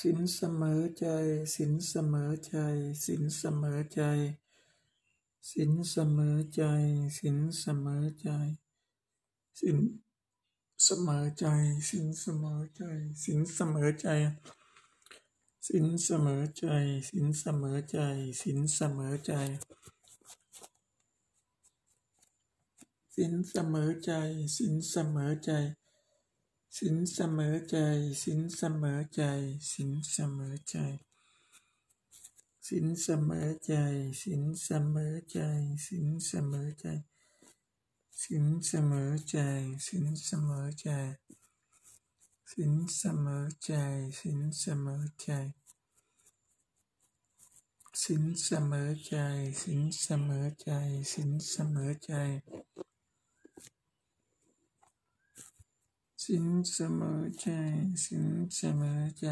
สินเสมอใจ สินเสมอใจ สินเสมอใจ สินเสมอใจ สินเสมอใจ สินเสมอใจ สินเสมอใจ สินเสมอใจ สินเสมอใจ สินเสมอใจ สินเสมอใจ สินเสมอใจ สินเสมอใจ สินเสมอใจสินเสมอใจสินเสมอใจสินเสมอใจสินเสมอใจสินเสมอใจสินเสมอใจสินเสมอใจสินเสมอใจสินเสมอใจสินเสมอใจสินเสมอใจสินเสมอใจ สินเสมอใจสินเสมอใจ